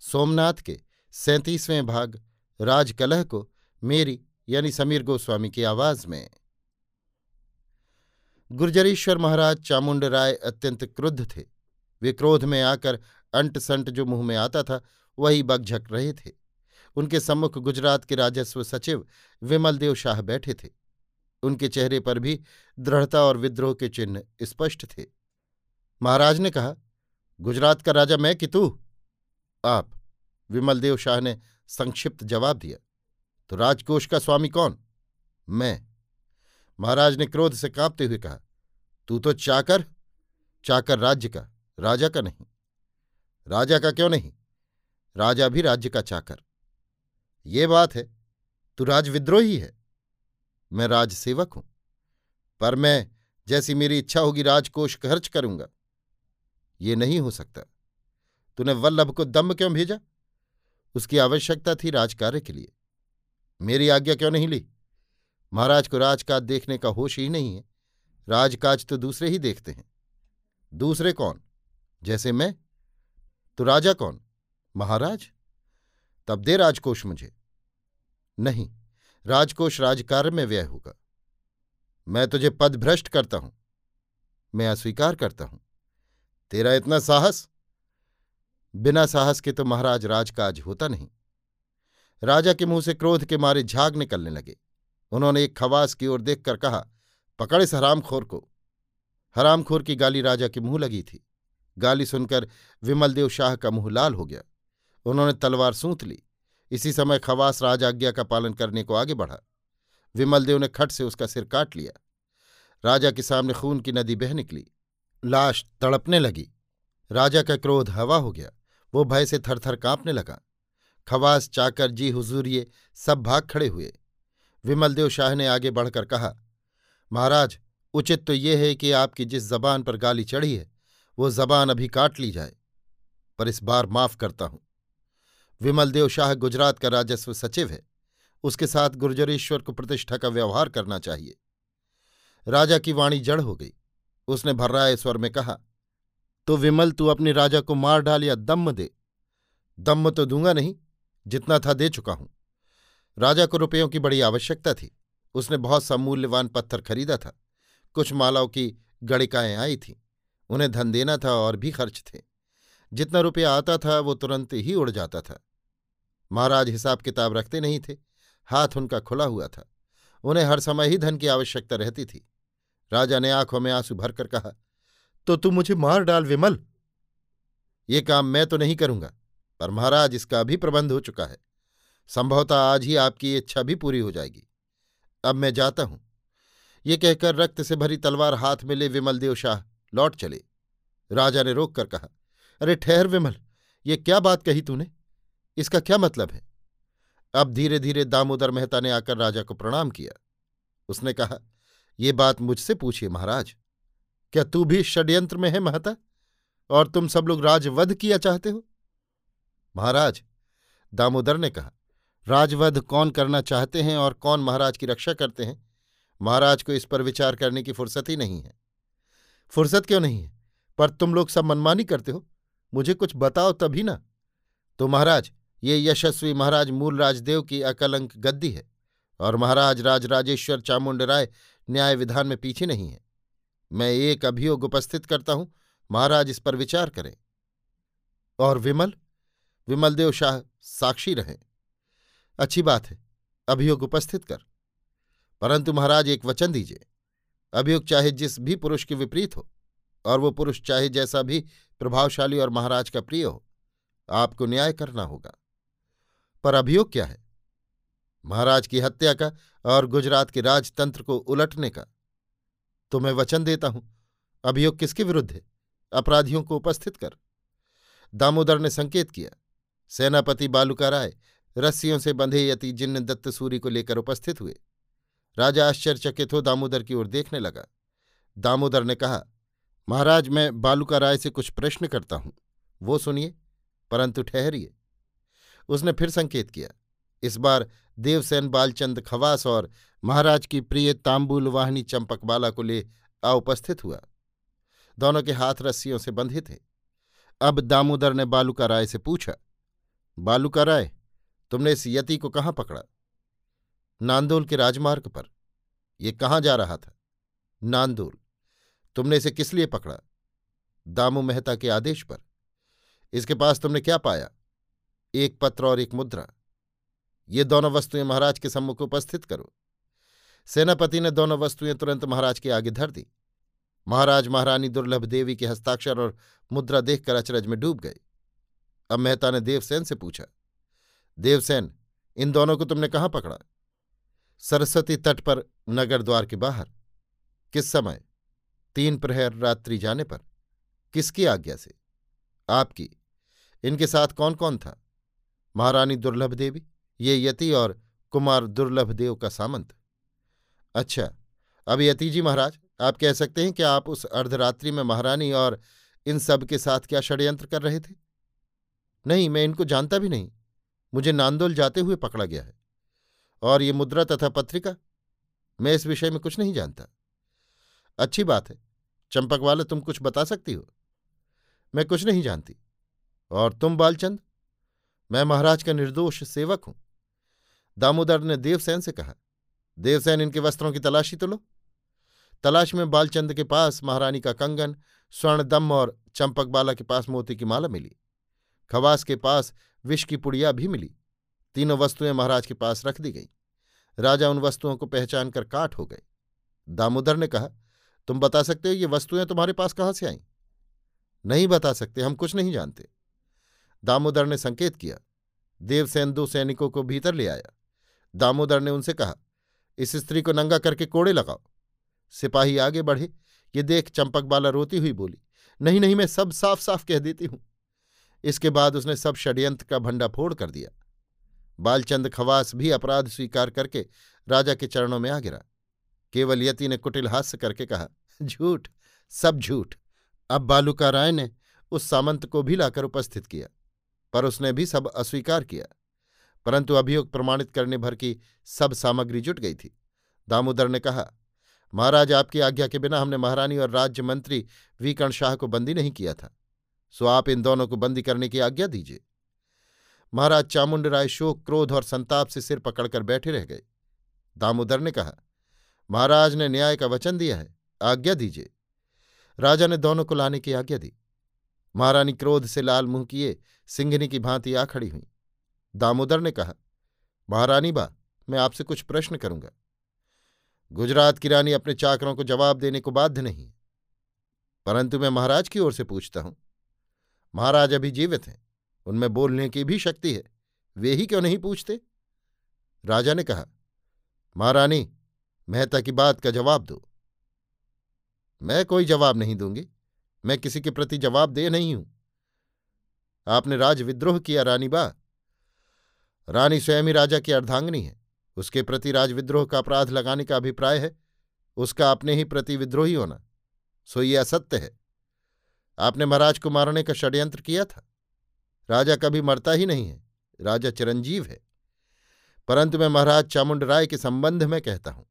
सोमनाथ के सैंतीसवें भाग, राजकलह को मेरी यानी समीर गोस्वामी की आवाज़ में। गुर्जरीश्वर महाराज चामुंड राय अत्यंत क्रुद्ध थे। वे क्रोध में आकर अंट संट जो मुँह में आता था, वही बगझक रहे थे। उनके सम्मुख गुजरात के राजस्व सचिव विमलदेव शाह बैठे थे। उनके चेहरे पर भी दृढ़ता और विद्रोह के चिन्ह स्पष्ट थे। महाराज ने कहा, गुजरात का राजा मैं कि तू? आप विमलदेव शाह ने संक्षिप्त जवाब दिया तो राजकोष का स्वामी कौन? मैं। महाराज ने क्रोध से कांपते हुए कहा, तू तो चाकर चाकर राज्य का, राजा का नहीं। राजा का क्यों नहीं? राजा भी राज्य का चाकर। ये बात है, तू राजविद्रोही है। मैं राजसेवक हूँ, पर मैं जैसी मेरी इच्छा होगी राजकोष खर्च करूँगा। ये नहीं हो सकता। तूने वल्लभ को दम्म क्यों भेजा? उसकी आवश्यकता थी राजकार्य के लिए। मेरी आज्ञा क्यों नहीं ली? महाराज को राजकाज देखने का होश ही नहीं है। राजकाज तो दूसरे ही देखते हैं। दूसरे कौन? जैसे मैं? तो राजा कौन? महाराज? तब दे राजकोष मुझे। नहीं, राजकोष राजकार्य में व्यय होगा। मैं तुझे पद भ्रष्ट करता हूँ। मैं अस्वीकार करता हूँ। तेरा इतना साहस? बिना साहस के तो महाराज राजकाज होता नहीं। राजा के मुँह से क्रोध के मारे झाग निकलने लगे। उन्होंने एक खवास की ओर देखकर कहा, पकड़ इस हरामखोर को। हरामखोर की गाली राजा के मुँह लगी थी। गाली सुनकर विमलदेव शाह का मुँह लाल हो गया। उन्होंने तलवार सूंत ली। इसी समय खवास राज आज्ञा का पालन करने को आगे बढ़ा। विमलदेव ने खट से उसका सिर काट लिया। राजा के सामने खून की नदी बह निकली। लाश तड़पने लगी। राजा का क्रोध हवा हो गया। वो भय से थरथर कांपने लगा। खवास, चाकर, जी हुजूरिये सब भाग खड़े हुए। विमलदेव शाह ने आगे बढ़कर कहा, महाराज, उचित तो ये है कि आपकी जिस जबान पर गाली चढ़ी है, वो जबान अभी काट ली जाए, पर इस बार माफ़ करता हूँ। विमलदेव शाह गुजरात का राजस्व सचिव है। उसके साथ गुर्जरेश्वर को प्रतिष्ठा का व्यवहार करना चाहिए। राजा की वाणी जड़ हो गई। उसने भर्राए स्वर में कहा तो विमल, तू अपने राजा को मार डाल या दम्म दे। दम्म तो दूँगा नहीं, जितना था दे चुका हूँ। राजा को रुपयों की बड़ी आवश्यकता थी। उसने बहुत सा मूल्यवान पत्थर खरीदा था। कुछ मालाओं की गणिकाएँ आई थीं। उन्हें धन देना था और भी खर्च थे। जितना रुपया आता था, वो तुरंत ही उड़ जाता था। महाराज हिसाब किताब रखते नहीं थे। हाथ उनका खुला हुआ था। उन्हें हर समय ही धन की आवश्यकता रहती थी। राजा ने आँखों में आँसू भरकर कहा तो तू मुझे मार डाल विमल। ये काम मैं तो नहीं करूँगा, पर महाराज इसका भी प्रबंध हो चुका है। संभवतः आज ही आपकी इच्छा भी पूरी हो जाएगी। अब मैं जाता हूँ। ये कहकर रक्त से भरी तलवार हाथ में ले विमलदेव शाह लौट चले। राजा ने रोक कर कहा, अरे ठहर विमल, ये क्या बात कही तूने? इसका क्या मतलब है? अब धीरे धीरे दामोदर मेहता ने आकर राजा को प्रणाम किया। उसने कहा, ये बात मुझसे पूछिए महाराज। क्या तू भी षड्यंत्र में है, महता? और तुम सब लोग राजवध किया चाहते हो? महाराज, दामोदर ने कहा, राजवध कौन करना चाहते हैं और कौन महाराज की रक्षा करते हैं? महाराज को इस पर विचार करने की फुर्सत ही नहीं है। फुर्सत क्यों नहीं है? पर तुम लोग सब मनमानी करते हो। मुझे कुछ बताओ तभी ना। तो महाराज, ये यशस्वी महाराज मूल राजदेव की अकलंक गद्दी है, और महाराज राजराजेश्वर चामुंड राय न्याय विधान में पीछे नहीं है। मैं एक अभियोग उपस्थित करता हूँ। महाराज इस पर विचार करें। और विमल? विमलदेव शाह साक्षी रहे। अच्छी बात है, अभियोग उपस्थित कर। परंतु महाराज एक वचन दीजिए। अभियोग चाहे जिस भी पुरुष के विपरीत हो, और वो पुरुष चाहे जैसा भी प्रभावशाली और महाराज का प्रिय हो, आपको न्याय करना होगा। पर अभियोग क्या है? महाराज की हत्या का और गुजरात के राजतंत्र को उलटने का तो मैं वचन देता हूँ। अभियोग किसके विरुद्ध है? अपराधियों को उपस्थित कर। दामोदर ने संकेत किया, सेनापति बालुका राय रस्सियों से बंधे यति जिन्न दत्त सूरी को लेकर उपस्थित हुए। राजा आश्चर्यचकित हो दामोदर की ओर देखने लगा। दामोदर ने कहा, महाराज, मैं बालुका राय से कुछ प्रश्न करता हूँ। वो सुनिए, परंतु ठहरिए। उसने फिर संकेत किया इस बार देवसेन बालचंद खवास और महाराज की प्रिय तांबुल वाहिनी चंपकबाला को ले उपस्थित हुआ। दोनों के हाथ रस्सियों से बंधे थे। अब दामोदर ने बालूका राय से पूछा, बालूका राय, तुमने इस यति को कहाँ पकड़ा? नांदोल के राजमार्ग पर। ये कहाँ जा रहा था? नांदोल। तुमने इसे किस लिए पकड़ा? दामू मेहता के आदेश पर। इसके पास तुमने क्या पाया? एक पत्र और एक मुद्रा। ये दोनों वस्तुएँ महाराज के सम्मुख उपस्थित करो। सेनापति ने दोनों वस्तुएँ तुरंत महाराज के आगे धर दी। महाराज महारानी दुर्लभ देवी के हस्ताक्षर और मुद्रा देखकर अचरज में डूब गए। अब मेहता ने देवसेन से पूछा, देवसेन, इन दोनों को तुमने कहाँ पकड़ा? सरस्वती तट पर, नगर द्वार के बाहर। किस समय? तीन प्रहर रात्रि जाने पर। किसकी आज्ञा से? आपकी। इनके साथ कौन कौन था? महारानी दुर्लभ देवी। ये यति और कुमार दुर्लभ देव का सामंत। अच्छा अब यति जी महाराज, आप कह सकते हैं कि आप उस अर्धरात्रि में महारानी और इन सब के साथ क्या षड्यंत्र कर रहे थे? नहीं, मैं इनको जानता भी नहीं। मुझे नांदोल जाते हुए पकड़ा गया है। और ये मुद्रा तथा पत्रिका? मैं इस विषय में कुछ नहीं जानता। अच्छी बात है, चंपक वाले तुम कुछ बता सकती हो? मैं कुछ नहीं जानती। और तुम बालचंद? मैं महाराज का निर्दोष सेवक हूँ। दामोदर ने देवसेन से कहा, देवसेन, इनके वस्त्रों की तलाशी तो लो। तलाश में बालचंद के पास महारानी का कंगन स्वर्ण दम और चंपक बाला के पास मोती की माला मिली। खवास के पास विष की पुड़िया भी मिली। तीनों वस्तुएँ महाराज के पास रख दी गई। राजा उन वस्तुओं को पहचान कर काट हो गए। दामोदर ने कहा, तुम बता सकते हो ये वस्तुएँ तुम्हारे पास कहाँ से आईं? नहीं बता सकते, हम कुछ नहीं जानते। दामोदर ने संकेत किया। देवसेन दो सैनिकों को भीतर ले आया। दामोदर ने उनसे कहा, इस स्त्री को नंगा करके कोड़े लगाओ। सिपाही आगे बढ़े, ये देख चंपक बाला रोती हुई बोली, नहीं नहीं, मैं सब साफ़ साफ़ कह देती हूँ। इसके बाद उसने सब षड्यंत्र का भंडा फोड़ कर दिया। बालचंद खवास भी अपराध स्वीकार करके राजा के चरणों में आ गिरा। केवल यति ने कुटिल हास्य करके कहा, झूठ, सब झूठ। अब बालूका राय ने उस सामंत को भी लाकर उपस्थित किया, पर उसने भी सब अस्वीकार किया। परंतु अभियोग प्रमाणित करने भर की सब सामग्री जुट गई थी। दामोदर ने कहा, महाराज, आपकी आज्ञा के बिना हमने महारानी और राज्य मंत्री वीकर्ण शाह को बंदी नहीं किया था। सो आप इन दोनों को बंदी करने की आज्ञा दीजिए। महाराज चामुंड राय शोक, क्रोध और संताप से सिर पकड़कर बैठे रह गए। दामोदर ने कहा, महाराज ने न्याय का वचन दिया है, आज्ञा दीजिए। राजा ने दोनों को लाने की आज्ञा दी। महारानी क्रोध से लाल मुँह किए, सिंघनी की भांति आ खड़ी हुई। दामोदर ने कहा, महारानी बा, मैं आपसे कुछ प्रश्न करूँगा। गुजरात की रानी अपने चाकरों को जवाब देने को बाध्य नहीं परंतु मैं महाराज की ओर से पूछता हूँ, महाराज अभी जीवित हैं, उनमें बोलने की भी शक्ति है, वे ही क्यों नहीं पूछते? राजा ने कहा, महारानी, मेहता की बात का जवाब दो। मैं कोई जवाब नहीं दूँगी, मैं किसी के प्रति जवाब दे नहीं हूँ। आपने राज विद्रोह किया, रानी बा रानी स्वयं ही राजा की अर्धांगनी है। उसके प्रति राजविद्रोह का अपराध लगाने का अभिप्राय है। उसका अपने ही प्रति विद्रोही होना। सो ये असत्य है। आपने महाराज को मारने का षड्यंत्र किया था। राजा कभी मरता ही नहीं है। राजा चिरंजीव है। परंतु मैं महाराज चामुंड राय के संबंध में कहता हूँ।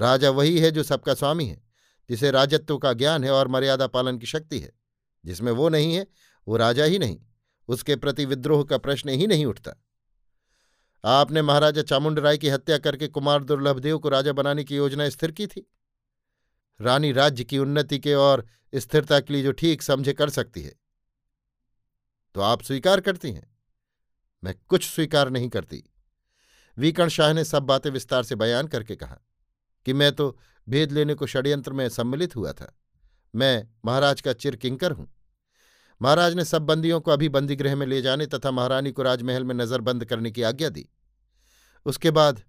राजा वही है जो सबका स्वामी है, जिसे राजत्व का ज्ञान है और मर्यादा पालन की शक्ति है। जिसमें वो नहीं है, वो राजा ही नहीं। उसके प्रति विद्रोह का प्रश्न ही नहीं उठता। आपने महाराजा चामुंड राय की हत्या करके कुमार दुर्लभदेव को राजा बनाने की योजना स्थिर की थी? रानी राज्य की उन्नति के और स्थिरता के लिए जो ठीक समझे कर सकती है। तो आप स्वीकार करती हैं? मैं कुछ स्वीकार नहीं करती। वीकण शाह ने सब बातें विस्तार से बयान करके कहा कि मैं तो भेद लेने को षड्यंत्र में सम्मिलित हुआ था। मैं महाराज का चिरकिंकर हूँ। महाराज ने सब बंदियों को अभी बंदीगृह में ले जाने तथा महारानी को राजमहल में नजरबंद करने की आज्ञा दी। उसके बाद,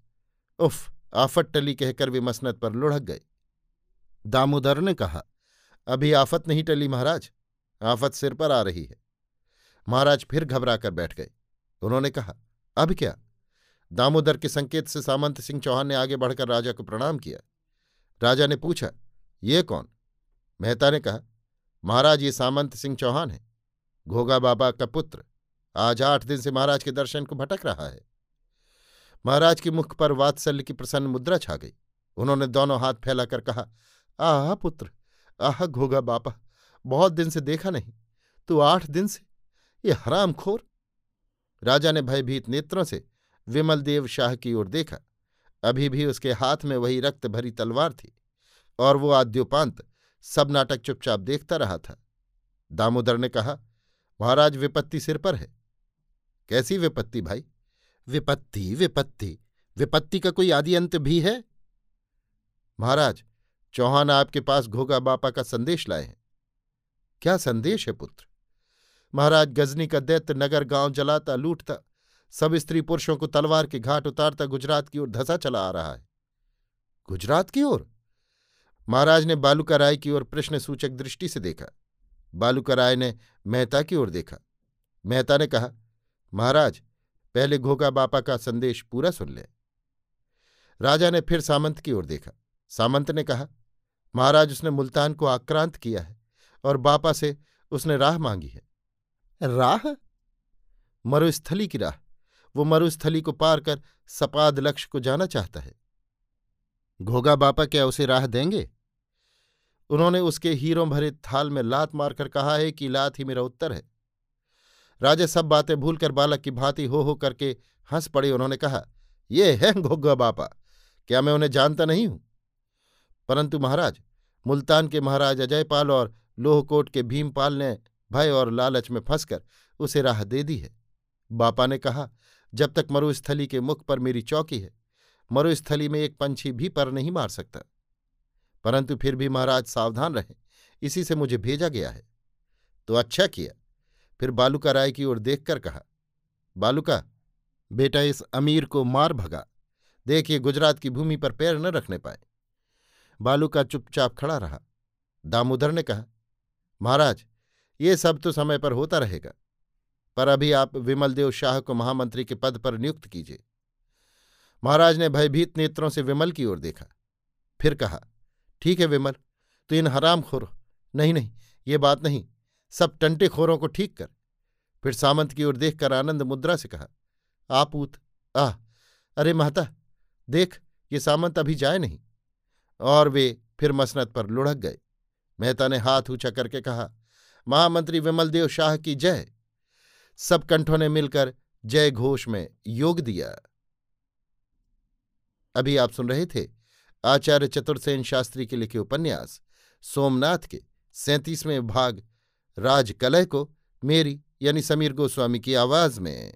उफ, आफत टली कहकर वे मसनत पर लुढ़क गए। दामोदर ने कहा, अभी आफत नहीं टली महाराज, आफत सिर पर आ रही है। महाराज फिर घबरा कर बैठ गए। उन्होंने कहा, अब क्या? दामोदर के संकेत से सामंत सिंह चौहान ने आगे बढ़कर राजा को प्रणाम किया। राजा ने पूछा, ये कौन? मेहता ने कहा महाराज, ये सामंत सिंह चौहान है। घोगा बाबा का पुत्र आज आठ दिन से महाराज के दर्शन को भटक रहा है। महाराज के मुख पर वात्सल्य की प्रसन्न मुद्रा छा गई। उन्होंने दोनों हाथ फैलाकर कहा, आह पुत्र, आह घोगा बापा बहुत दिन से देखा नहीं, तू आठ दिन से, ये हराम खोर राजा ने भयभीत नेत्रों से विमल देव शाह की ओर देखा। अभी भी उसके हाथ में वही रक्त भरी तलवार थी और वो आद्योपांत सब नाटक चुपचाप देखता रहा था। दामोदर ने कहा, महाराज, विपत्ति सिर पर है। कैसी विपत्ति भाई? विपत्ति विपत्ति। विपत्ति का कोई आदि अंत भी है? महाराज, चौहान आपके पास घोगा बापा का संदेश लाए हैं। क्या संदेश है पुत्र? महाराज, गजनी का दैत्य नगर गाँव जलाता, लूटता। सब स्त्री पुरुषों को तलवार के घाट उतारता, गुजरात की ओर धसा चला आ रहा है। गुजरात की ओर? महाराज ने बालूका राय की ओर प्रश्न सूचक दृष्टि से देखा। बालूका राय ने मेहता की ओर देखा। मेहता ने कहा महाराज पहले घोगा बापा का संदेश पूरा सुन ले। राजा ने फिर सामंत की ओर देखा। सामंत ने कहा महाराज उसने मुल्तान को आक्रांत किया है और बापा से उसने राह मांगी है। राह? मरुस्थली की राह। वो मरुस्थली को पार कर सपाद लक्ष्य को जाना चाहता है। घोगा बापा क्या उसे राह देंगे? उन्होंने उसके हीरों भरे थाल में लात मारकर कहा है कि लात ही मेरा उत्तर है। राजा सब बातें भूलकर बालक की भांति हो हो करके हंस पड़े। उन्होंने कहा, ये है घोगा बापा, क्या मैं उन्हें जानता नहीं हूँ? परंतु महाराज, मुल्तान के महाराज अजयपाल और लोहकोट के भीमपाल ने भय और लालच में फंसकर उसे राह दे दी है। बापा ने कहा, जब तक मरुस्थली के मुख पर मेरी चौकी है, मरुस्थली में एक पंछी भी पर नहीं मार सकता। परंतु फिर भी महाराज सावधान रहे। इसी से मुझे भेजा गया है। तो अच्छा किया। फिर बालूका राय की ओर देखकर कहा, बालूका, बेटा इस अमीर को मार भगा। देखिए गुजरात की भूमि पर पैर न रखने पाए। बालूका चुपचाप खड़ा रहा। दामोदर ने कहा, महाराज, ये सब तो समय पर होता रहेगा, पर अभी आप विमलदेव शाह को महामंत्री के पद पर नियुक्त कीजिए। महाराज ने भयभीत नेत्रों से विमल की ओर देखा। फिर कहा ठीक है विमल तो इन हराम खोर नहीं नहीं, ये बात नहीं, सब टंटे खोरों को ठीक कर। फिर सामंत की ओर देखकर आनंद मुद्रा से कहा आपूत आह, अरे महता, देख, ये सामंत अभी जाए नहीं। और वे फिर मसनत पर लुढ़क गए। मेहता ने हाथ ऊँचा करके कहा, महामंत्री विमलदेव शाह की जय। सब कंठों ने मिलकर जय घोष में योग दिया। अभी आप सुन रहे थे आचार्य चतुर्सेन शास्त्री के लिखे उपन्यास, सोमनाथ के सैंतीसवें भाग राजकलय को मेरी यानी समीर गोस्वामी की आवाज़ में।